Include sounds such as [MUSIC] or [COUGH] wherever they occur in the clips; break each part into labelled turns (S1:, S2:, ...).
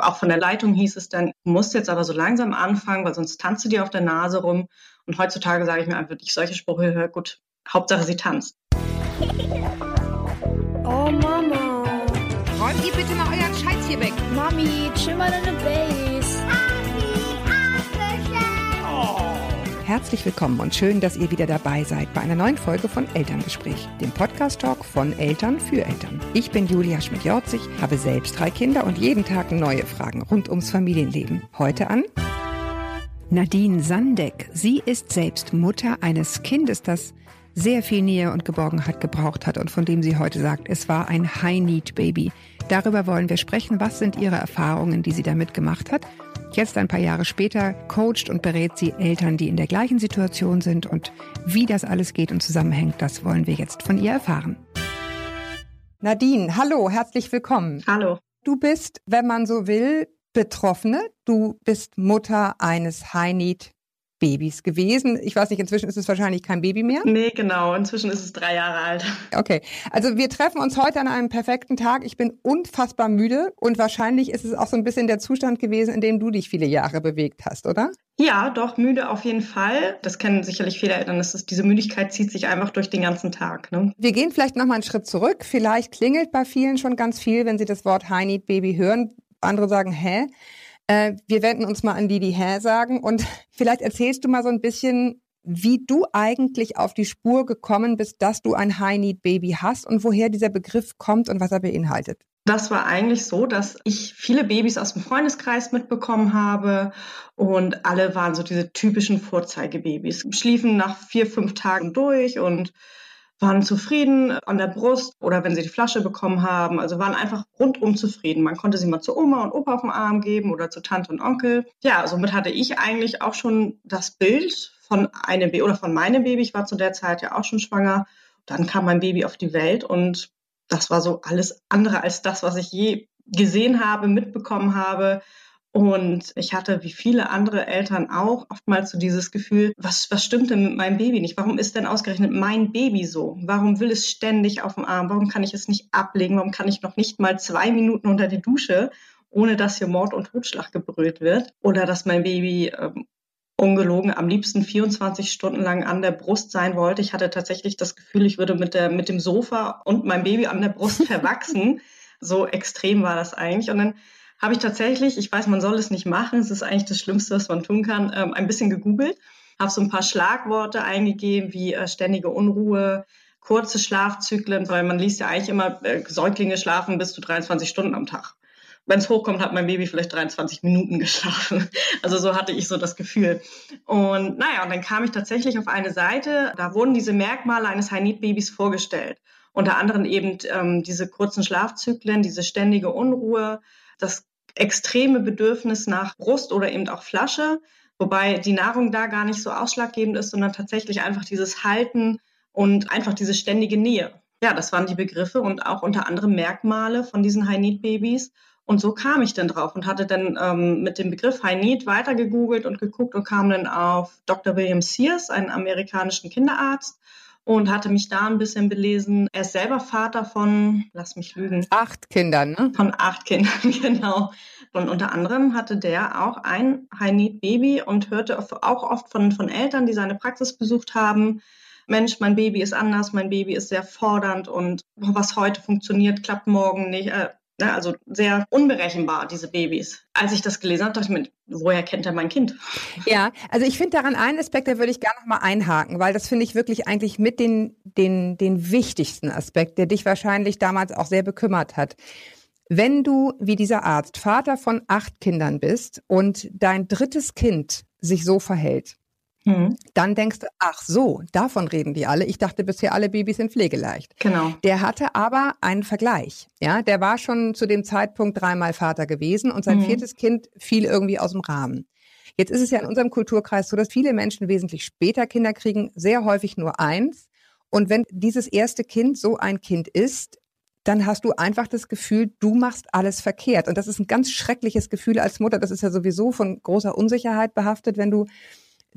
S1: Auch von der Leitung hieß es dann, du musst jetzt aber so langsam anfangen, weil sonst tanzt du dir auf der Nase rum. Und heutzutage sage ich mir einfach, ich solche Sprüche höre, gut, Hauptsache sie tanzt.
S2: Oh Mama.
S3: Räumt ihr bitte mal euren Scheiß hier weg.
S2: Mami, chill mal deine Base.
S3: Herzlich willkommen und schön, dass ihr wieder dabei seid bei einer neuen Folge von Elterngespräch, dem Podcast-Talk von Eltern für Eltern. Ich bin Julia Schmidt-Jorzig, habe selbst drei Kinder und jeden Tag neue Fragen rund ums Familienleben. Heute an Nadine Sandeck. Sie ist selbst Mutter eines Kindes, das sehr viel Nähe und Geborgenheit gebraucht hat und von dem sie heute sagt, es war ein High-Need-Baby. Darüber wollen wir sprechen. Was sind ihre Erfahrungen, die sie damit gemacht hat? Jetzt ein paar Jahre später coacht und berät sie Eltern, die in der gleichen Situation sind und wie das alles geht und zusammenhängt, das wollen wir jetzt von ihr erfahren. Nadine, hallo, herzlich willkommen.
S1: Hallo.
S3: Du bist, wenn man so will, Betroffene. Du bist Mutter eines High-Need Babys gewesen. Ich weiß nicht, inzwischen ist es wahrscheinlich kein Baby mehr.
S1: Nee, genau. Inzwischen ist es drei Jahre alt. [LAUGHS]
S3: Okay. Also wir treffen uns heute an einem perfekten Tag. Ich bin unfassbar müde und wahrscheinlich ist es auch so ein bisschen der Zustand gewesen, in dem du dich viele Jahre bewegt hast, oder?
S1: Ja, doch, müde auf jeden Fall. Das kennen sicherlich viele Eltern. Das ist, diese Müdigkeit zieht sich einfach durch den ganzen Tag. Ne?
S3: Wir gehen vielleicht nochmal einen Schritt zurück. Vielleicht klingelt bei vielen schon ganz viel, wenn sie das Wort High Need Baby hören. Andere sagen, hä? Äh, wir wenden uns mal an die hä sagen. Und [LAUGHS] vielleicht erzählst du mal so ein bisschen, wie du eigentlich auf die Spur gekommen bist, dass du ein High-Need-Baby hast und woher dieser Begriff kommt und was er beinhaltet.
S1: Das war eigentlich so, dass ich viele Babys aus dem Freundeskreis mitbekommen habe und alle waren so diese typischen Vorzeigebabys. Schliefen nach vier, fünf Tagen durch und waren zufrieden an der Brust oder wenn sie die Flasche bekommen haben. Also waren einfach rundum zufrieden. Man konnte sie mal zu Oma und Opa auf den Arm geben oder zu Tante und Onkel. Ja, somit hatte ich eigentlich auch schon das Bild von einem Baby oder von meinem Baby. Ich war zu der Zeit ja auch schon schwanger. Dann kam mein Baby auf die Welt und das war so alles andere als das, was ich je gesehen habe, mitbekommen habe. Und ich hatte, wie viele andere Eltern auch, oftmals so dieses Gefühl, was, was stimmt denn mit meinem Baby nicht? Warum ist denn ausgerechnet mein Baby so? Warum will es ständig auf dem Arm? Warum kann ich es nicht ablegen? Warum kann ich noch nicht mal zwei Minuten unter die Dusche, ohne dass hier Mord und Totschlag gebrüllt wird? Oder dass mein Baby ähm, ungelogen am liebsten 24 Stunden lang an der Brust sein wollte. Ich hatte tatsächlich das Gefühl, ich würde mit, der, mit dem Sofa und meinem Baby an der Brust [LAUGHS] verwachsen. so extrem war das eigentlich. Und dann habe ich tatsächlich, ich weiß, man soll es nicht machen, es ist eigentlich das Schlimmste, was man tun kann, ähm, ein bisschen gegoogelt, habe so ein paar Schlagworte eingegeben wie äh, ständige Unruhe, kurze Schlafzyklen, weil man liest ja eigentlich immer, äh, Säuglinge schlafen bis zu 23 Stunden am Tag. Wenn es hochkommt, hat mein Baby vielleicht 23 Minuten [LAUGHS] geschlafen. Also so hatte ich so das Gefühl. Und naja, und dann kam ich tatsächlich auf eine Seite, da wurden diese Merkmale eines High-Need-Babys vorgestellt. Unter anderem eben ähm, diese kurzen Schlafzyklen, diese ständige Unruhe, das extreme Bedürfnis nach Brust oder eben auch Flasche, wobei die Nahrung da gar nicht so ausschlaggebend ist, sondern tatsächlich einfach dieses Halten und einfach diese ständige Nähe. Ja, das waren die Begriffe und auch unter anderem Merkmale von diesen High-Need-Babys. Und so kam ich dann drauf und hatte dann ähm, mit dem Begriff High Need weiter gegoogelt und geguckt und kam dann auf Dr. William Sears, einen amerikanischen Kinderarzt, und hatte mich da ein bisschen belesen. Er ist selber Vater von, lass mich lügen.
S3: Acht Kindern, ne?
S1: Von acht Kindern, [LAUGHS] genau. Und unter anderem hatte der auch ein High-Need-Baby und hörte auch oft von, von Eltern, die seine Praxis besucht haben, Mensch, mein Baby ist anders, mein Baby ist sehr fordernd und was heute funktioniert, klappt morgen nicht. Äh, Ne, also sehr unberechenbar, diese Babys. Als ich das gelesen habe, dachte ich mir, woher kennt er mein Kind?
S3: Ja, also ich finde daran einen Aspekt, da würde ich gerne noch mal einhaken, weil das finde ich wirklich eigentlich mit den, den, den wichtigsten Aspekt, der dich wahrscheinlich damals auch sehr bekümmert hat. Wenn du, wie dieser Arzt, Vater von acht Kindern bist und dein drittes Kind sich so verhält, Mhm. Dann denkst du, ach so, davon reden die alle. Ich dachte bisher, alle Babys sind pflegeleicht.
S1: Genau.
S3: Der hatte aber einen Vergleich. Ja, der war schon zu dem Zeitpunkt dreimal Vater gewesen und sein mhm. viertes Kind fiel irgendwie aus dem Rahmen. Jetzt ist es ja in unserem Kulturkreis so, dass viele Menschen wesentlich später Kinder kriegen, sehr häufig nur eins. Und wenn dieses erste Kind so ein Kind ist, dann hast du einfach das Gefühl, du machst alles verkehrt. Und das ist ein ganz schreckliches Gefühl als Mutter. Das ist ja sowieso von großer Unsicherheit behaftet, wenn du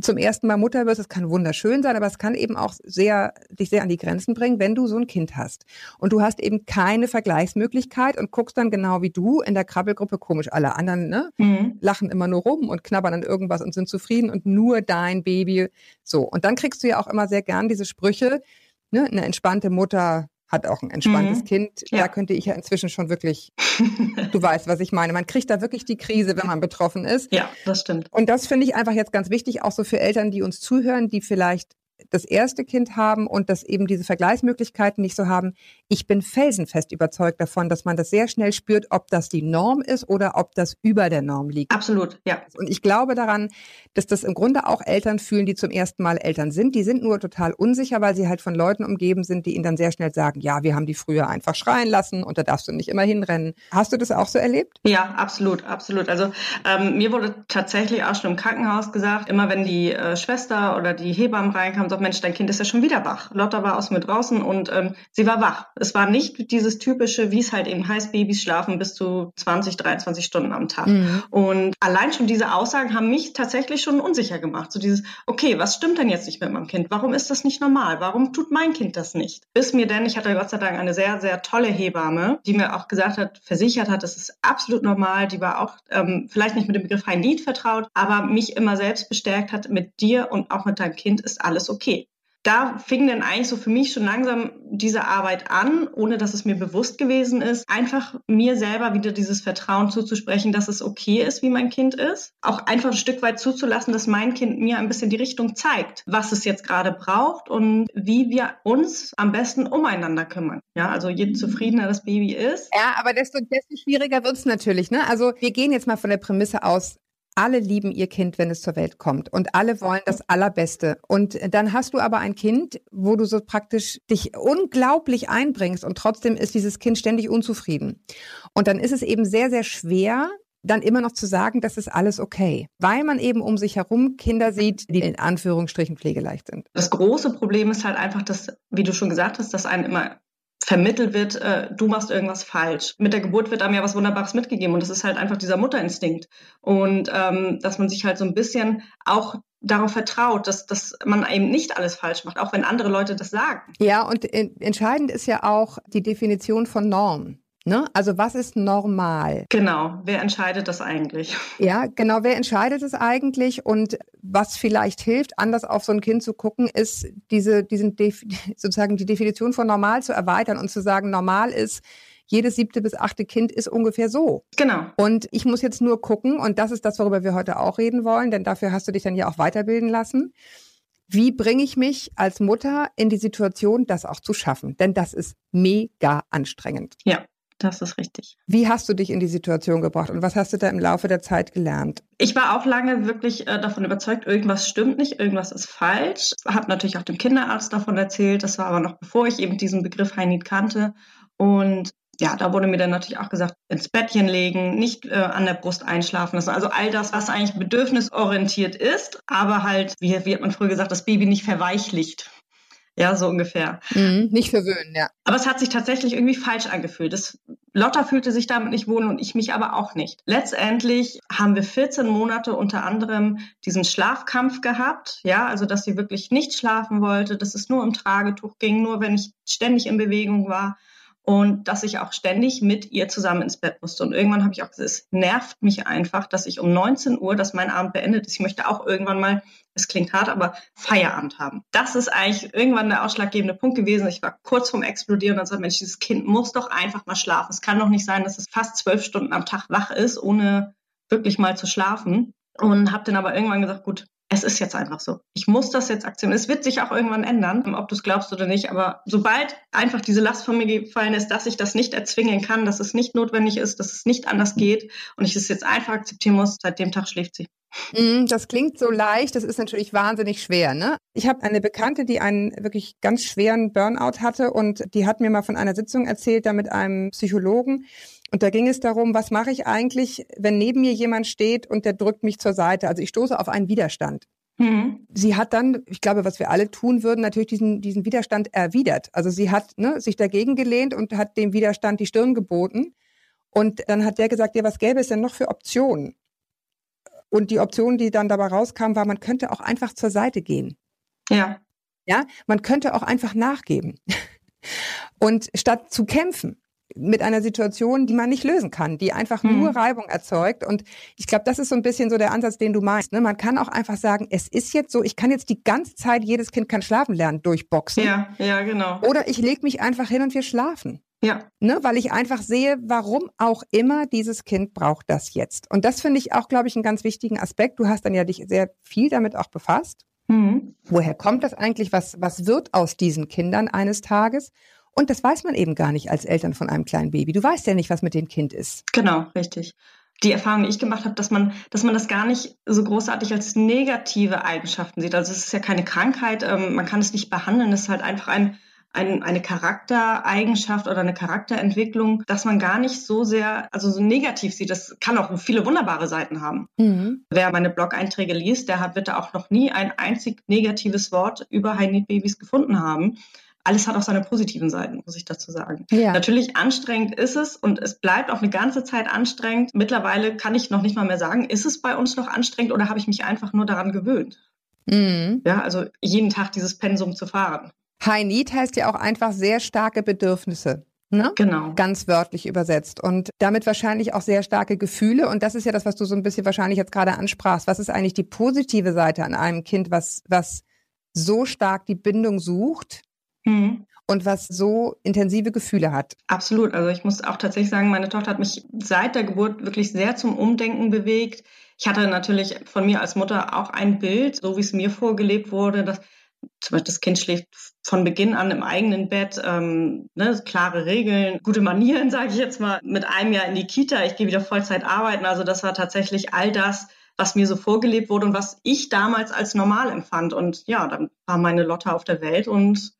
S3: zum ersten Mal Mutter wirst, es kann wunderschön sein, aber es kann eben auch sehr, dich sehr an die Grenzen bringen, wenn du so ein Kind hast. Und du hast eben keine Vergleichsmöglichkeit und guckst dann genau wie du in der Krabbelgruppe komisch. Alle anderen ne, mhm. lachen immer nur rum und knabbern an irgendwas und sind zufrieden und nur dein Baby so. Und dann kriegst du ja auch immer sehr gern diese Sprüche, ne, eine entspannte Mutter hat auch ein entspanntes mhm. Kind. Ja. Da könnte ich ja inzwischen schon wirklich, [LAUGHS] du weißt, was ich meine. Man kriegt da wirklich die Krise, wenn man betroffen ist.
S1: Ja, das stimmt.
S3: Und das finde ich einfach jetzt ganz wichtig, auch so für Eltern, die uns zuhören, die vielleicht das erste Kind haben und das eben diese Vergleichsmöglichkeiten nicht so haben. Ich bin felsenfest überzeugt davon, dass man das sehr schnell spürt, ob das die Norm ist oder ob das über der Norm liegt.
S1: Absolut, ja.
S3: Und ich glaube daran, dass das im Grunde auch Eltern fühlen, die zum ersten Mal Eltern sind. Die sind nur total unsicher, weil sie halt von Leuten umgeben sind, die ihnen dann sehr schnell sagen, ja, wir haben die früher einfach schreien lassen und da darfst du nicht immer hinrennen. Hast du das auch so erlebt?
S1: Ja, absolut, absolut. Also ähm, mir wurde tatsächlich auch schon im Krankenhaus gesagt, immer wenn die äh, Schwester oder die Hebammen reinkamen, sagt, Mensch, dein Kind ist ja schon wieder wach. Lotta war aus mir draußen und ähm, sie war wach. Es war nicht dieses typische, wie es halt eben heißt, Babys schlafen bis zu 20, 23 Stunden am Tag. Mhm. Und allein schon diese Aussagen haben mich tatsächlich schon unsicher gemacht. So dieses, okay, was stimmt denn jetzt nicht mit meinem Kind? Warum ist das nicht normal? Warum tut mein Kind das nicht? Bis mir denn, ich hatte Gott sei Dank eine sehr, sehr tolle Hebamme, die mir auch gesagt hat, versichert hat, das ist absolut normal. Die war auch ähm, vielleicht nicht mit dem Begriff Need vertraut, aber mich immer selbst bestärkt hat, mit dir und auch mit deinem Kind ist alles okay da fing dann eigentlich so für mich schon langsam diese Arbeit an, ohne dass es mir bewusst gewesen ist, einfach mir selber wieder dieses Vertrauen zuzusprechen, dass es okay ist, wie mein Kind ist. Auch einfach ein Stück weit zuzulassen, dass mein Kind mir ein bisschen die Richtung zeigt, was es jetzt gerade braucht und wie wir uns am besten umeinander kümmern. Ja, also je zufriedener das Baby ist.
S3: Ja, aber desto, desto schwieriger wird es natürlich. Ne? Also wir gehen jetzt mal von der Prämisse aus, alle lieben ihr Kind, wenn es zur Welt kommt und alle wollen das Allerbeste. Und dann hast du aber ein Kind, wo du so praktisch dich unglaublich einbringst und trotzdem ist dieses Kind ständig unzufrieden. Und dann ist es eben sehr, sehr schwer, dann immer noch zu sagen, das ist alles okay, weil man eben um sich herum Kinder sieht, die in Anführungsstrichen pflegeleicht sind.
S1: Das große Problem ist halt einfach, dass, wie du schon gesagt hast, dass einem immer vermittelt wird, äh, du machst irgendwas falsch. Mit der Geburt wird einem ja was Wunderbares mitgegeben und das ist halt einfach dieser Mutterinstinkt. Und ähm, dass man sich halt so ein bisschen auch darauf vertraut, dass, dass man eben nicht alles falsch macht, auch wenn andere Leute das sagen.
S3: Ja, und entscheidend ist ja auch die Definition von Norm. Ne? Also was ist normal?
S1: Genau, wer entscheidet das eigentlich? [LAUGHS]
S3: Ja, genau, wer entscheidet es eigentlich? Und was vielleicht hilft, anders auf so ein Kind zu gucken, ist diese, diesen [LAUGHS] sozusagen die Definition von normal zu erweitern und zu sagen, normal ist, jedes siebte bis achte Kind ist ungefähr so.
S1: Genau.
S3: Und ich muss jetzt nur gucken, und das ist das, worüber wir heute auch reden wollen, denn dafür hast du dich dann ja auch weiterbilden lassen. Wie bringe ich mich als Mutter in die Situation, das auch zu schaffen? Denn das ist mega anstrengend.
S1: Ja. Das ist richtig.
S3: Wie hast du dich in die Situation gebracht und was hast du da im Laufe der Zeit gelernt?
S1: Ich war auch lange wirklich äh, davon überzeugt, irgendwas stimmt nicht, irgendwas ist falsch. Habe natürlich auch dem Kinderarzt davon erzählt. Das war aber noch bevor ich eben diesen Begriff Heinit kannte. Und ja, da wurde mir dann natürlich auch gesagt, ins Bettchen legen, nicht äh, an der Brust einschlafen lassen. Also all das, was eigentlich bedürfnisorientiert ist, aber halt, wie, wie hat man früher gesagt, das Baby nicht verweichlicht. Ja, so ungefähr.
S3: Mhm, nicht verwöhnen, ja.
S1: Aber es hat sich tatsächlich irgendwie falsch angefühlt. Das, Lotta fühlte sich damit nicht wohl und ich mich aber auch nicht. Letztendlich haben wir 14 Monate unter anderem diesen Schlafkampf gehabt. Ja, also dass sie wirklich nicht schlafen wollte, dass es nur im Tragetuch ging, nur wenn ich ständig in Bewegung war und dass ich auch ständig mit ihr zusammen ins Bett musste. Und irgendwann habe ich auch gesagt, es nervt mich einfach, dass ich um 19 Uhr, dass mein Abend beendet ist. Ich möchte auch irgendwann mal, es klingt hart, aber Feierabend haben. Das ist eigentlich irgendwann der ausschlaggebende Punkt gewesen. Ich war kurz vorm Explodieren und sagte, Mensch, dieses Kind muss doch einfach mal schlafen. Es kann doch nicht sein, dass es fast zwölf Stunden am Tag wach ist, ohne wirklich mal zu schlafen. Und habe dann aber irgendwann gesagt, gut, es ist jetzt einfach so. Ich muss das jetzt akzeptieren. Es wird sich auch irgendwann ändern, ob du es glaubst oder nicht. Aber sobald einfach diese Last von mir gefallen ist, dass ich das nicht erzwingen kann, dass es nicht notwendig ist, dass es nicht anders geht und ich es jetzt einfach akzeptieren muss, seit dem Tag schläft sie.
S3: Mm, das klingt so leicht, das ist natürlich wahnsinnig schwer. Ne? Ich habe eine Bekannte, die einen wirklich ganz schweren Burnout hatte und die hat mir mal von einer Sitzung erzählt, da mit einem Psychologen. Und da ging es darum, was mache ich eigentlich, wenn neben mir jemand steht und der drückt mich zur Seite? Also ich stoße auf einen Widerstand. Mhm. Sie hat dann, ich glaube, was wir alle tun würden, natürlich diesen, diesen Widerstand erwidert. Also sie hat ne, sich dagegen gelehnt und hat dem Widerstand die Stirn geboten. Und dann hat der gesagt, ja, was gäbe es denn noch für Optionen? Und die Option, die dann dabei rauskam, war, man könnte auch einfach zur Seite gehen.
S1: Ja.
S3: Ja, man könnte auch einfach nachgeben. [LAUGHS] Und statt zu kämpfen mit einer Situation, die man nicht lösen kann, die einfach
S1: Mhm.
S3: nur Reibung erzeugt. Und ich glaube, das ist so ein bisschen so der Ansatz, den du meinst. Ne? Man kann auch einfach sagen, es ist jetzt so, ich kann jetzt die ganze Zeit, jedes Kind kann schlafen lernen, durchboxen.
S1: Ja, ja, genau.
S3: Oder ich lege mich einfach hin und wir schlafen.
S1: Ja,
S3: Ne, weil ich einfach sehe, warum auch immer dieses Kind braucht das jetzt. Und das finde ich auch, glaube ich, einen ganz wichtigen Aspekt. Du hast dann ja dich sehr viel damit auch befasst.
S1: mhm.
S3: Woher kommt das eigentlich? Was, was wird aus diesen Kindern eines Tages? Und das weiß man eben gar nicht als Eltern von einem kleinen Baby. Du weißt ja nicht, was mit dem Kind ist.
S1: genau, richtig. Die Erfahrung, die ich gemacht habe, dass man, dass man das gar nicht so großartig als negative Eigenschaften sieht. Also es ist ja keine Krankheit, ähm, man kann es nicht behandeln, es ist halt einfach ein, ein, eine Charaktereigenschaft oder eine Charakterentwicklung, dass man gar nicht so sehr, also so negativ sieht. Das kann auch viele wunderbare Seiten haben. Wer meine Blog-Einträge liest, der hat, wird da auch noch nie ein einzig negatives Wort über High-Need-Babys gefunden haben. Alles hat auch seine positiven Seiten, muss ich dazu sagen.
S3: Ja.
S1: Natürlich anstrengend ist es und es bleibt auch eine ganze Zeit anstrengend. Mittlerweile kann ich noch nicht mal mehr sagen, ist es bei uns noch anstrengend oder habe ich mich einfach nur daran gewöhnt?
S3: Mhm.
S1: Ja, also jeden Tag dieses Pensum zu fahren.
S3: High Need heißt ja auch einfach sehr starke Bedürfnisse. Ne?
S1: Genau.
S3: Ganz wörtlich übersetzt. Und damit wahrscheinlich auch sehr starke Gefühle. Und das ist ja das, was du so ein bisschen wahrscheinlich jetzt gerade ansprachst. Was ist eigentlich die positive Seite an einem Kind, was, was so stark die Bindung sucht
S1: Mhm.
S3: und was so intensive Gefühle hat?
S1: Absolut. Also ich muss auch tatsächlich sagen, meine Tochter hat mich seit der Geburt wirklich sehr zum Umdenken bewegt. Ich hatte natürlich von mir als Mutter auch ein Bild, so wie es mir vorgelebt wurde, dass zum Beispiel das Kind schläft von Beginn an im eigenen Bett, ähm, ne, klare Regeln, gute Manieren, [LAUGHS] sage ich jetzt mal, mit einem Jahr in die Kita, ich gehe wieder Vollzeit arbeiten. Also das war tatsächlich all das, was mir so vorgelebt wurde und was ich damals als normal empfand. Und ja, dann war meine Lotte auf der Welt und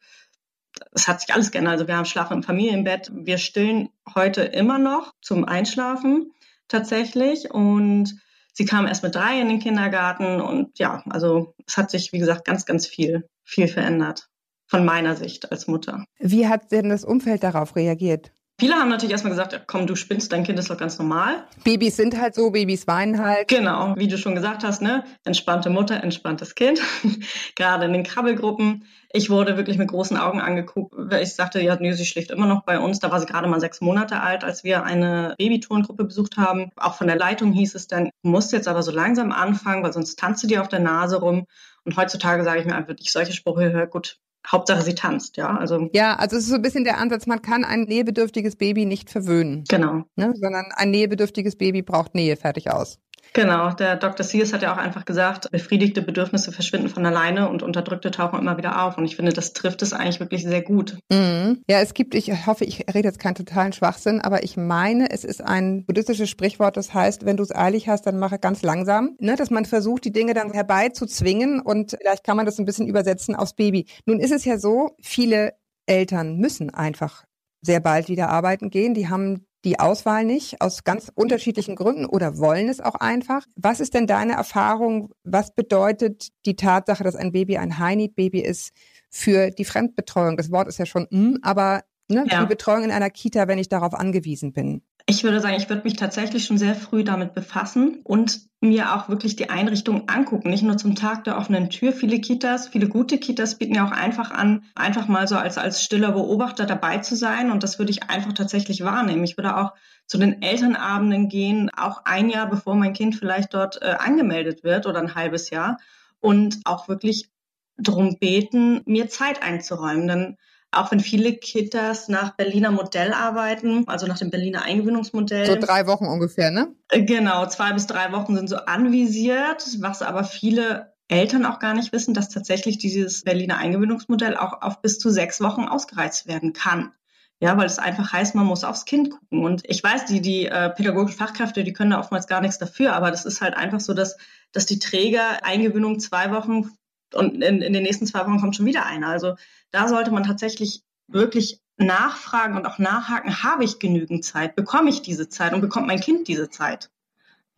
S1: es hat sich alles geändert. Also wir haben Schlafen im Familienbett. Wir stillen heute immer noch zum Einschlafen tatsächlich. Und sie kam erst mit drei in den Kindergarten. Und ja, also es hat sich, wie gesagt, ganz, ganz viel, viel verändert. Von meiner Sicht als Mutter.
S3: Wie hat denn das Umfeld darauf reagiert?
S1: Viele haben natürlich erstmal gesagt, ja, komm, du spinnst, dein Kind ist doch ganz normal.
S3: Babys sind halt so, Babys weinen halt.
S1: Genau, wie du schon gesagt hast, ne? Entspannte Mutter, entspanntes Kind. [LAUGHS] Gerade in den Krabbelgruppen. Ich wurde wirklich mit großen Augen angeguckt, weil ich sagte, ja, nee, sie schläft immer noch bei uns. Da war sie gerade mal sechs Monate alt, als wir eine Babyturngruppe besucht haben. Auch von der Leitung hieß es dann, du musst jetzt aber so langsam anfangen, weil sonst tanzt du dir auf der Nase rum. Und heutzutage sage ich mir einfach, wenn ich solche Sprüche höre, gut, Hauptsache sie tanzt, ja. Also
S3: Ja, also es ist so ein bisschen der Ansatz, man kann ein nähebedürftiges Baby nicht verwöhnen,
S1: genau.
S3: ne? sondern ein nähebedürftiges Baby braucht Nähe, fertig aus.
S1: Genau, der Dr. Sears hat ja auch einfach gesagt, befriedigte Bedürfnisse verschwinden von alleine und unterdrückte tauchen immer wieder auf. Und ich finde, das trifft es eigentlich wirklich sehr gut.
S3: Mhm. Ja, es gibt, ich hoffe, ich rede jetzt keinen totalen Schwachsinn, aber ich meine, es ist ein buddhistisches Sprichwort, das heißt, wenn du es eilig hast, dann mache ganz langsam. Ne? Dass man versucht, die Dinge dann herbeizuzwingen und vielleicht kann man das ein bisschen übersetzen aufs Baby. Nun ist es ja so, viele Eltern müssen einfach sehr bald wieder arbeiten gehen. Die haben die Auswahl nicht, aus ganz unterschiedlichen Gründen oder wollen es auch einfach. Was ist denn deine Erfahrung? Was bedeutet die Tatsache, dass ein Baby ein High-Need-Baby ist für die Fremdbetreuung? Das Wort ist ja schon, mm, aber ne,
S1: Ja.
S3: die Betreuung in einer Kita, wenn ich darauf angewiesen bin.
S1: Ich würde sagen, ich würde mich tatsächlich schon sehr früh damit befassen und mir auch wirklich die Einrichtung angucken. Nicht nur zum Tag der offenen Tür. Viele Kitas, viele gute Kitas bieten ja auch einfach an, einfach mal so als, als stiller Beobachter dabei zu sein. Und das würde ich einfach tatsächlich wahrnehmen. Ich würde auch zu den Elternabenden gehen, auch ein Jahr bevor mein Kind vielleicht dort äh, angemeldet wird oder ein halbes Jahr. Und auch wirklich darum beten, mir Zeit einzuräumen. Denn auch wenn viele Kitas nach Berliner Modell arbeiten, also nach dem Berliner Eingewöhnungsmodell.
S3: So drei Wochen ungefähr, ne?
S1: Äh, Genau, zwei bis drei Wochen sind so anvisiert, was aber viele Eltern auch gar nicht wissen, dass tatsächlich dieses Berliner Eingewöhnungsmodell auch auf bis zu sechs Wochen ausgereizt werden kann. Ja, weil es einfach heißt, man muss aufs Kind gucken. Und ich weiß, die, die äh, pädagogischen Fachkräfte, die können da oftmals gar nichts dafür, aber das ist halt einfach so, dass, dass die Träger Eingewöhnung zwei Wochen und in, in den nächsten zwei Wochen kommt schon wieder einer. Also da sollte man tatsächlich wirklich nachfragen und auch nachhaken, habe ich genügend Zeit, bekomme ich diese Zeit und bekommt mein Kind diese Zeit?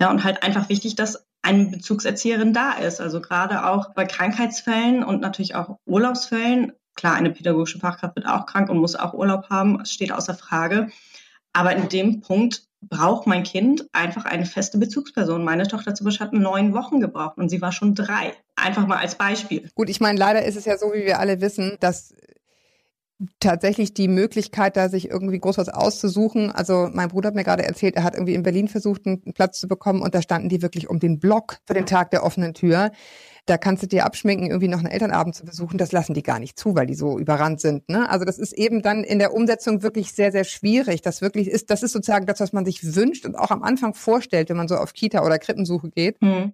S1: Ja, und halt einfach wichtig, dass eine Bezugserzieherin da ist. Also gerade auch bei Krankheitsfällen und natürlich auch Urlaubsfällen. Klar, eine pädagogische Fachkraft wird auch krank und muss auch Urlaub haben, das steht außer Frage. Aber in dem Punkt braucht mein Kind einfach eine feste Bezugsperson. Meine Tochter zum Beispiel hat neun Wochen gebraucht und sie war schon drei. Einfach mal als Beispiel.
S3: Gut, ich meine, leider ist es ja so, wie wir alle wissen, dass tatsächlich die Möglichkeit, da sich irgendwie groß was auszusuchen. Also mein Bruder hat mir gerade erzählt, er hat irgendwie in Berlin versucht, einen Platz zu bekommen und da standen die wirklich um den Block für den Tag der offenen Tür. Da kannst du dir abschminken, irgendwie noch einen Elternabend zu besuchen. Das lassen die gar nicht zu, weil die so überrannt sind. Ne? Also das ist eben dann in der Umsetzung wirklich sehr, sehr schwierig. Das wirklich ist, das ist sozusagen das, was man sich wünscht und auch am Anfang vorstellt, wenn man so auf Kita- oder Krippensuche geht. Mhm.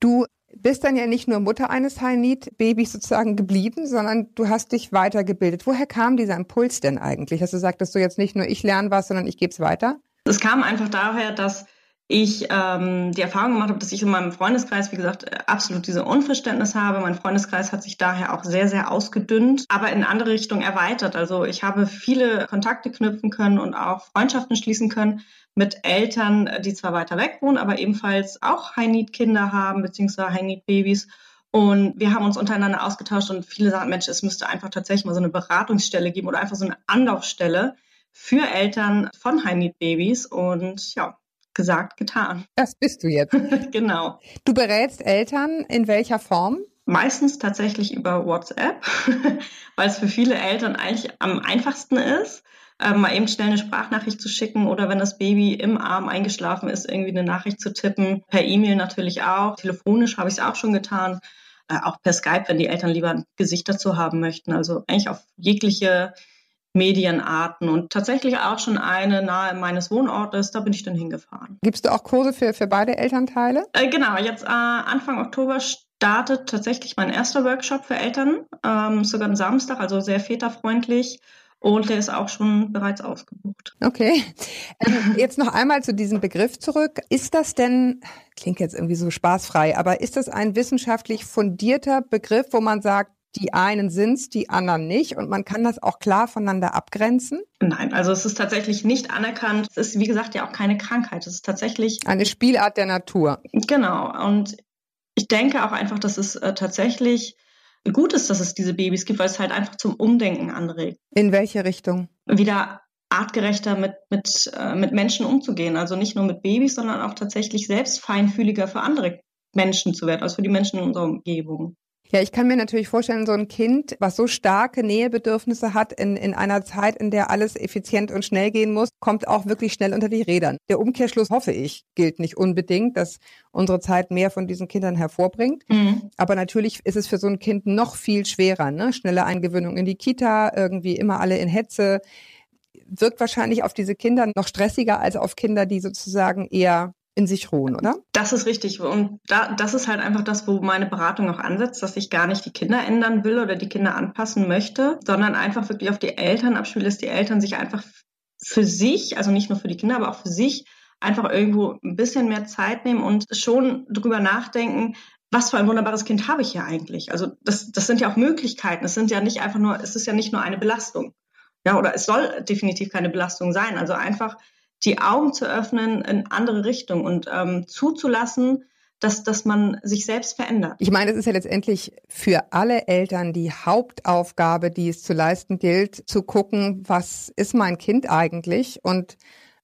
S3: Du bist dann ja nicht nur Mutter eines High-Need-Babys sozusagen geblieben, sondern du hast dich weitergebildet. Woher kam dieser Impuls denn eigentlich? Hast du gesagt, dass du jetzt nicht nur ich lerne was, sondern ich gebe es weiter?
S1: Es kam einfach daher, dass ich ähm, die Erfahrung gemacht habe, dass ich in meinem Freundeskreis, wie gesagt, absolut diese Unverständnis habe. Mein Freundeskreis hat sich daher auch sehr, sehr ausgedünnt, aber in andere Richtungen erweitert. Also ich habe viele Kontakte knüpfen können und auch Freundschaften schließen können mit Eltern, die zwar weiter weg wohnen, aber ebenfalls auch High-Need-Kinder haben, beziehungsweise High-Need-Babys. Und wir haben uns untereinander ausgetauscht und viele sagen, Mensch, es müsste einfach tatsächlich mal so eine Beratungsstelle geben oder einfach so eine Anlaufstelle für Eltern von High-Need-Babys. Und ja, gesagt, getan.
S3: Das bist du jetzt. [LAUGHS]
S1: genau.
S3: Du berätst Eltern in welcher Form?
S1: Meistens tatsächlich über WhatsApp, [LAUGHS] weil es für viele Eltern eigentlich am einfachsten ist, ähm, mal eben schnell eine Sprachnachricht zu schicken oder wenn das Baby im Arm eingeschlafen ist, irgendwie eine Nachricht zu tippen. Per E-Mail natürlich auch. Telefonisch habe ich es auch schon getan. Äh, auch per Skype, wenn die Eltern lieber ein Gesicht dazu haben möchten. Also eigentlich auf jegliche Medienarten und tatsächlich auch schon eine nahe meines Wohnortes, da bin ich dann hingefahren.
S3: Gibst du auch Kurse für, für beide Elternteile?
S1: Äh, genau, jetzt äh, Anfang Oktober startet tatsächlich mein erster Workshop für Eltern, ähm, sogar am Samstag, also sehr väterfreundlich. Und der ist auch schon bereits ausgebucht.
S3: Okay. Ähm, jetzt noch einmal zu diesem Begriff zurück. Ist das denn, klingt jetzt irgendwie so spaßfrei, aber ist das ein wissenschaftlich fundierter Begriff, wo man sagt, die einen sind's, die anderen nicht und man kann das auch klar voneinander abgrenzen?
S1: Nein, also es ist tatsächlich nicht anerkannt. Es ist, wie gesagt, ja auch keine Krankheit. Es ist tatsächlich
S3: eine Spielart der Natur.
S1: Genau. Und ich denke auch einfach, dass es äh, tatsächlich gut ist, dass es diese Babys gibt, weil es halt einfach zum Umdenken anregt.
S3: In welche Richtung?
S1: Wieder artgerechter mit, mit, äh, mit Menschen umzugehen. Also nicht nur mit Babys, sondern auch tatsächlich selbst feinfühliger für andere Menschen zu werden, also für die Menschen in unserer Umgebung.
S3: Ja, ich kann mir natürlich vorstellen, so ein Kind, was so starke Nähebedürfnisse hat in, in einer Zeit, in der alles effizient und schnell gehen muss, kommt auch wirklich schnell unter die Rädern. Der Umkehrschluss, hoffe ich, gilt nicht unbedingt, dass unsere Zeit mehr von diesen Kindern hervorbringt. Mhm. Aber natürlich ist es für so ein Kind noch viel schwerer. Ne? Schnelle Eingewöhnung in die Kita, irgendwie immer alle in Hetze wirkt wahrscheinlich auf diese Kinder noch stressiger als auf Kinder, die sozusagen eher in sich ruhen, oder?
S1: Das ist richtig. Und da, das ist halt einfach das, wo meine Beratung auch ansetzt, dass ich gar nicht die Kinder ändern will oder die Kinder anpassen möchte, sondern einfach wirklich auf die Eltern abspiele, dass die Eltern sich einfach für sich, also nicht nur für die Kinder, aber auch für sich einfach irgendwo ein bisschen mehr Zeit nehmen und schon drüber nachdenken, was für ein wunderbares Kind habe ich hier eigentlich? Also das, das sind ja auch Möglichkeiten. Es sind ja nicht einfach nur, es ist ja nicht nur eine Belastung. Ja, oder es soll definitiv keine Belastung sein. Also einfach die Augen zu öffnen in andere Richtungen und ähm, zuzulassen, dass, dass man sich selbst verändert.
S3: Ich meine, es ist ja letztendlich für alle Eltern die Hauptaufgabe, die es zu leisten gilt, zu gucken, was ist mein Kind eigentlich und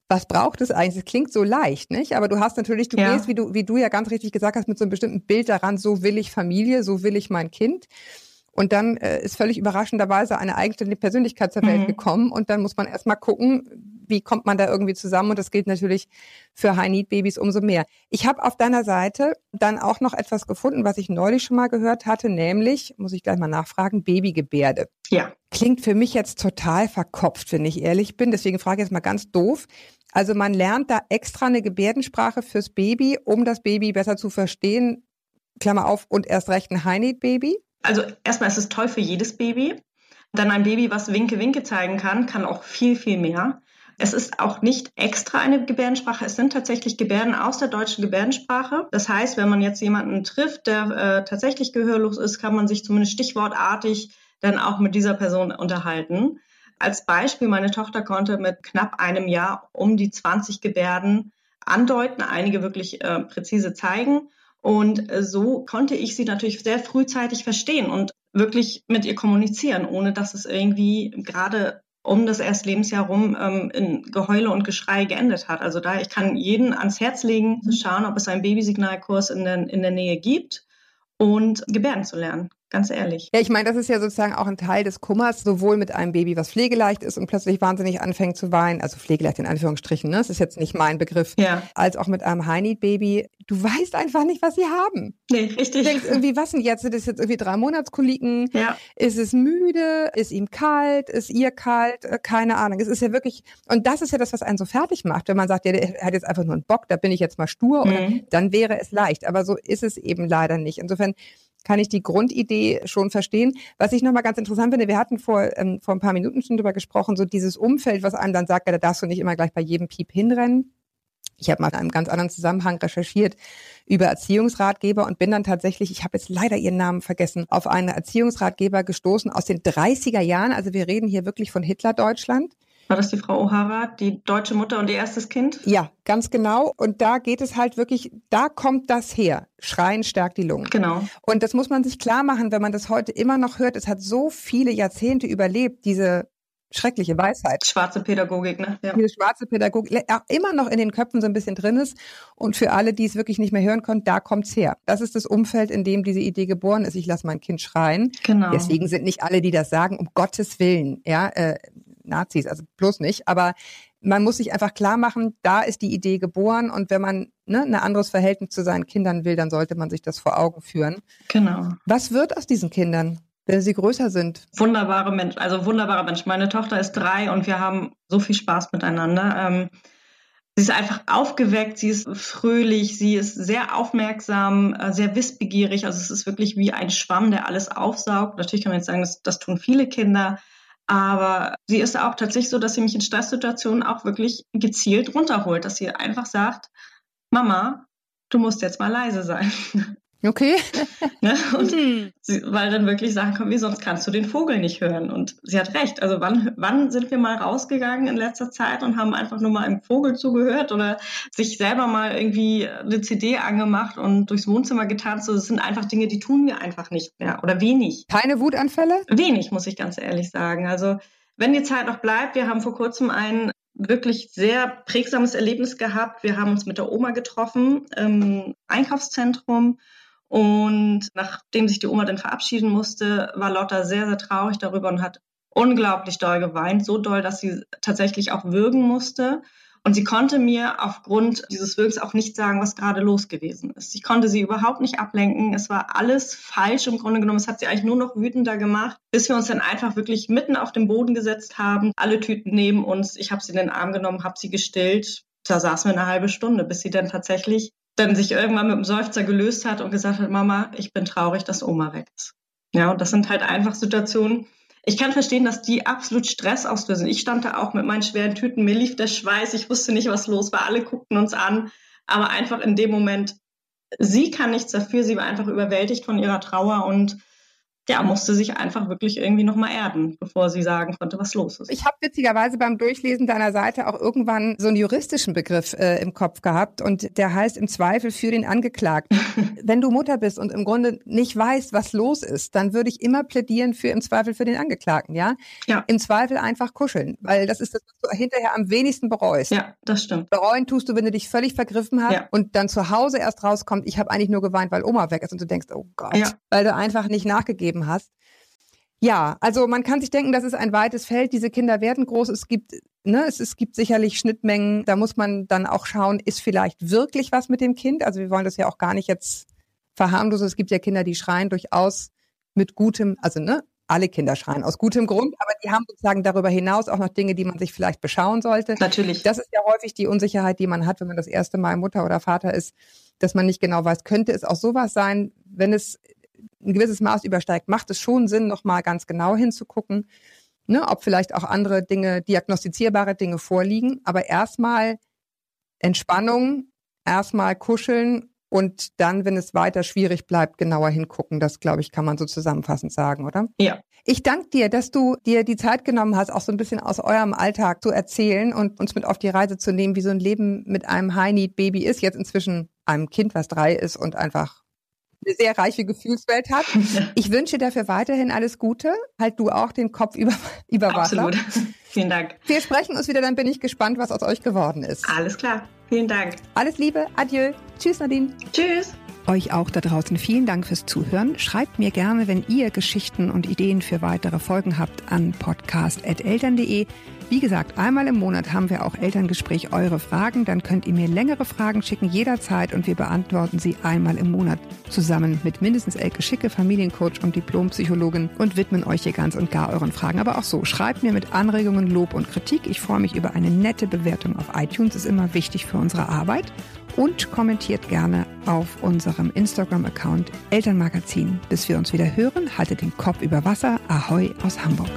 S3: was braucht es eigentlich? Es klingt so leicht, nicht? Aber du hast natürlich, du ja. gehst, wie du, wie du ja ganz richtig gesagt hast, mit so einem bestimmten Bild daran, so will ich Familie, so will ich mein Kind. Und dann äh, ist völlig überraschenderweise eine eigenständige Persönlichkeit zur Welt mhm. gekommen. Und dann muss man erstmal gucken, wie kommt man da irgendwie zusammen? Und das gilt natürlich für High-Need-Babys umso mehr. Ich habe auf deiner Seite dann auch noch etwas gefunden, was ich neulich schon mal gehört hatte, nämlich, muss ich gleich mal nachfragen, Babygebärde.
S1: Ja.
S3: Klingt für mich jetzt total verkopft, wenn ich ehrlich bin. Deswegen frage ich jetzt mal ganz doof. Also man lernt da extra eine Gebärdensprache fürs Baby, um das Baby besser zu verstehen. Klammer auf, und erst recht ein High-Need-Baby?
S1: Also erstmal ist es toll für jedes Baby. Dann ein Baby, was Winke, Winke zeigen kann, kann auch viel, viel mehr. Es ist auch nicht extra eine Gebärdensprache. Es sind tatsächlich Gebärden aus der deutschen Gebärdensprache. Das heißt, wenn man jetzt jemanden trifft, der äh, tatsächlich gehörlos ist, kann man sich zumindest stichwortartig dann auch mit dieser Person unterhalten. Als Beispiel, meine Tochter konnte mit knapp einem Jahr um die 20 Gebärden andeuten, einige wirklich äh, präzise zeigen. Und äh, so konnte ich sie natürlich sehr frühzeitig verstehen und wirklich mit ihr kommunizieren, ohne dass es irgendwie gerade um das erste Lebensjahr rum ähm, in Geheule und Geschrei geendet hat. Also da ich kann jeden ans Herz legen, zu schauen, ob es einen Babysignalkurs in der, in der Nähe gibt und gebärden zu lernen ganz ehrlich.
S3: Ja, ich meine, das ist ja sozusagen auch ein Teil des Kummers, sowohl mit einem Baby, was pflegeleicht ist und plötzlich wahnsinnig anfängt zu weinen, also pflegeleicht in Anführungsstrichen, ne? das ist jetzt nicht mein Begriff,
S1: ja.
S3: als auch mit einem High-Need-Baby. Du weißt einfach nicht, was sie haben.
S1: Nee, richtig.
S3: Du denkst irgendwie, was denn jetzt? Sind das jetzt irgendwie drei Monatskoliken?
S1: Ja.
S3: Ist es müde? Ist ihm kalt? Ist ihr kalt? Äh, keine Ahnung. Es ist ja wirklich, und das ist ja das, was einen so fertig macht, wenn man sagt, ja, der hat jetzt einfach nur einen Bock, da bin ich jetzt mal stur, mhm. oder, dann wäre es leicht. Aber so ist es eben leider nicht. Insofern kann ich die Grundidee schon verstehen. Was ich nochmal ganz interessant finde, wir hatten vor, ähm, vor ein paar Minuten schon drüber gesprochen, so dieses Umfeld, was einem dann sagt, ja, da darfst du nicht immer gleich bei jedem Piep hinrennen. Ich habe mal in einem ganz anderen Zusammenhang recherchiert über Erziehungsratgeber und bin dann tatsächlich, ich habe jetzt leider ihren Namen vergessen, auf einen Erziehungsratgeber gestoßen aus den 30er Jahren. Also wir reden hier wirklich von Hitler-Deutschland.
S1: War das die Frau O'Hara, die deutsche Mutter und ihr erstes Kind?
S3: Ja, ganz genau. Und da geht es halt wirklich, da kommt das her. Schreien stärkt die Lungen.
S1: Genau.
S3: Und das muss man sich klar machen, wenn man das heute immer noch hört. Es hat so viele Jahrzehnte überlebt, diese schreckliche Weisheit.
S1: Schwarze Pädagogik, ne?
S3: Ja. Diese schwarze Pädagogik immer noch in den Köpfen so ein bisschen drin ist. Und für alle, die es wirklich nicht mehr hören konnten, da kommt's her. Das ist das Umfeld, in dem diese Idee geboren ist. Ich lasse mein Kind schreien.
S1: Genau.
S3: Deswegen sind nicht alle, die das sagen, um Gottes Willen, ja, äh, Nazis, also bloß nicht. Aber man muss sich einfach klar machen, da ist die Idee geboren und wenn man ne, ein anderes Verhältnis zu seinen Kindern will, dann sollte man sich das vor Augen führen.
S1: Genau.
S3: Was wird aus diesen Kindern? wenn sie größer sind.
S1: Wunderbare Mensch, also wunderbarer Mensch. Meine Tochter ist drei und wir haben so viel Spaß miteinander. Ähm, sie ist einfach aufgeweckt, sie ist fröhlich, sie ist sehr aufmerksam, äh, sehr wissbegierig. Also es ist wirklich wie ein Schwamm, der alles aufsaugt. Natürlich kann man jetzt sagen, das, das tun viele Kinder. Aber sie ist auch tatsächlich so, dass sie mich in Stresssituationen auch wirklich gezielt runterholt, dass sie einfach sagt, Mama, du musst jetzt mal leise sein.
S3: Okay. [LAUGHS]
S1: ne? Und sie, weil dann wirklich Sachen kommen wie, sonst kannst du den Vogel nicht hören. Und sie hat recht. Also wann, wann sind wir mal rausgegangen in letzter Zeit und haben einfach nur mal einem Vogel zugehört oder sich selber mal irgendwie eine CD angemacht und durchs Wohnzimmer getanzt? Das sind einfach Dinge, die tun wir einfach nicht mehr oder wenig.
S3: Keine Wutanfälle?
S1: Wenig, muss ich ganz ehrlich sagen. Also wenn die Zeit noch bleibt, wir haben vor kurzem ein wirklich sehr prägsames Erlebnis gehabt. Wir haben uns mit der Oma getroffen im Einkaufszentrum und nachdem sich die Oma dann verabschieden musste, war Lotta sehr, sehr traurig darüber und hat unglaublich doll geweint. So doll, dass sie tatsächlich auch würgen musste. Und sie konnte mir aufgrund dieses Würgens auch nicht sagen, was gerade los gewesen ist. Ich konnte sie überhaupt nicht ablenken. Es war alles falsch im Grunde genommen. Es hat sie eigentlich nur noch wütender gemacht, bis wir uns dann einfach wirklich mitten auf den Boden gesetzt haben. Alle Tüten neben uns. Ich habe sie in den Arm genommen, habe sie gestillt. Da saßen wir eine halbe Stunde, bis sie dann tatsächlich dann sich irgendwann mit einem Seufzer gelöst hat und gesagt hat, Mama, ich bin traurig, dass Oma weg ist. Ja, und das sind halt einfach Situationen. Ich kann verstehen, dass die absolut Stress auslösen. Ich stand da auch mit meinen schweren Tüten, mir lief der Schweiß, ich wusste nicht, was los war, alle guckten uns an, aber einfach in dem Moment, sie kann nichts dafür, sie war einfach überwältigt von ihrer Trauer und ja, musste sich einfach wirklich irgendwie nochmal erden, bevor sie sagen konnte, was los ist.
S3: Ich habe witzigerweise beim Durchlesen deiner Seite auch irgendwann so einen juristischen Begriff äh, im Kopf gehabt und der heißt im Zweifel für den Angeklagten. [LAUGHS] Wenn du Mutter bist und im Grunde nicht weißt, was los ist, dann würde ich immer plädieren für im Zweifel für den Angeklagten, ja?
S1: Ja.
S3: Im Zweifel einfach kuscheln, weil das ist das, was du hinterher am wenigsten bereust.
S1: Ja, das stimmt.
S3: Bereuen tust du, wenn du dich völlig vergriffen hast ja. und dann zu Hause erst rauskommt, ich habe eigentlich nur geweint, weil Oma weg ist und du denkst, oh Gott, ja. weil du einfach nicht nachgegeben gegeben hast. Ja, also man kann sich denken, das ist ein weites Feld. Diese Kinder werden groß. Es gibt, ne, es, es gibt sicherlich Schnittmengen. Da muss man dann auch schauen, ist vielleicht wirklich was mit dem Kind? Also wir wollen das ja auch gar nicht jetzt verharmlosen. Es gibt ja Kinder, die schreien durchaus mit gutem, also ne, alle Kinder schreien aus gutem Grund, aber die haben sozusagen darüber hinaus auch noch Dinge, die man sich vielleicht beschauen sollte.
S1: Natürlich.
S3: Das ist ja häufig die Unsicherheit, die man hat, wenn man das erste Mal Mutter oder Vater ist, dass man nicht genau weiß, könnte es auch sowas sein, wenn es ein gewisses Maß übersteigt, macht es schon Sinn, nochmal ganz genau hinzugucken, ne, ob vielleicht auch andere Dinge, diagnostizierbare Dinge vorliegen. Aber erstmal Entspannung, erstmal kuscheln und dann, wenn es weiter schwierig bleibt, genauer hingucken. Das, glaube ich, kann man so zusammenfassend sagen, oder?
S1: Ja.
S3: Ich danke dir, dass du dir die Zeit genommen hast, auch so ein bisschen aus eurem Alltag zu erzählen und uns mit auf die Reise zu nehmen, wie so ein Leben mit einem High-Need-Baby ist. Jetzt inzwischen einem Kind, was drei ist und einfach eine sehr reiche Gefühlswelt hat. [LAUGHS] Ich wünsche dafür weiterhin alles Gute. Halt du auch den Kopf über, [LAUGHS] über Wasser.
S1: Absolut. [LAUGHS] Vielen Dank.
S3: Wir sprechen uns wieder, dann bin ich gespannt, was aus euch geworden ist.
S1: Alles klar. Vielen Dank.
S3: Alles Liebe, adieu. Tschüss, Nadine.
S1: Tschüss.
S3: Euch auch da draußen vielen Dank fürs Zuhören. Schreibt mir gerne, wenn ihr Geschichten und Ideen für weitere Folgen habt, an podcast.eltern.de. Wie gesagt, einmal im Monat haben wir auch Elterngespräch eure Fragen. Dann könnt ihr mir längere Fragen schicken, jederzeit, und wir beantworten sie einmal im Monat zusammen mit mindestens Elke Schicke, Familiencoach und Diplompsychologin und widmen euch hier ganz und gar euren Fragen. Aber auch so, schreibt mir mit Anregungen, Lob und Kritik. Ich freue mich über eine nette Bewertung auf iTunes, ist immer wichtig für unsere Arbeit. Und kommentiert gerne auf unserem Instagram-Account Elternmagazin. Bis wir uns wieder hören, haltet den Kopf über Wasser. Ahoi aus Hamburg.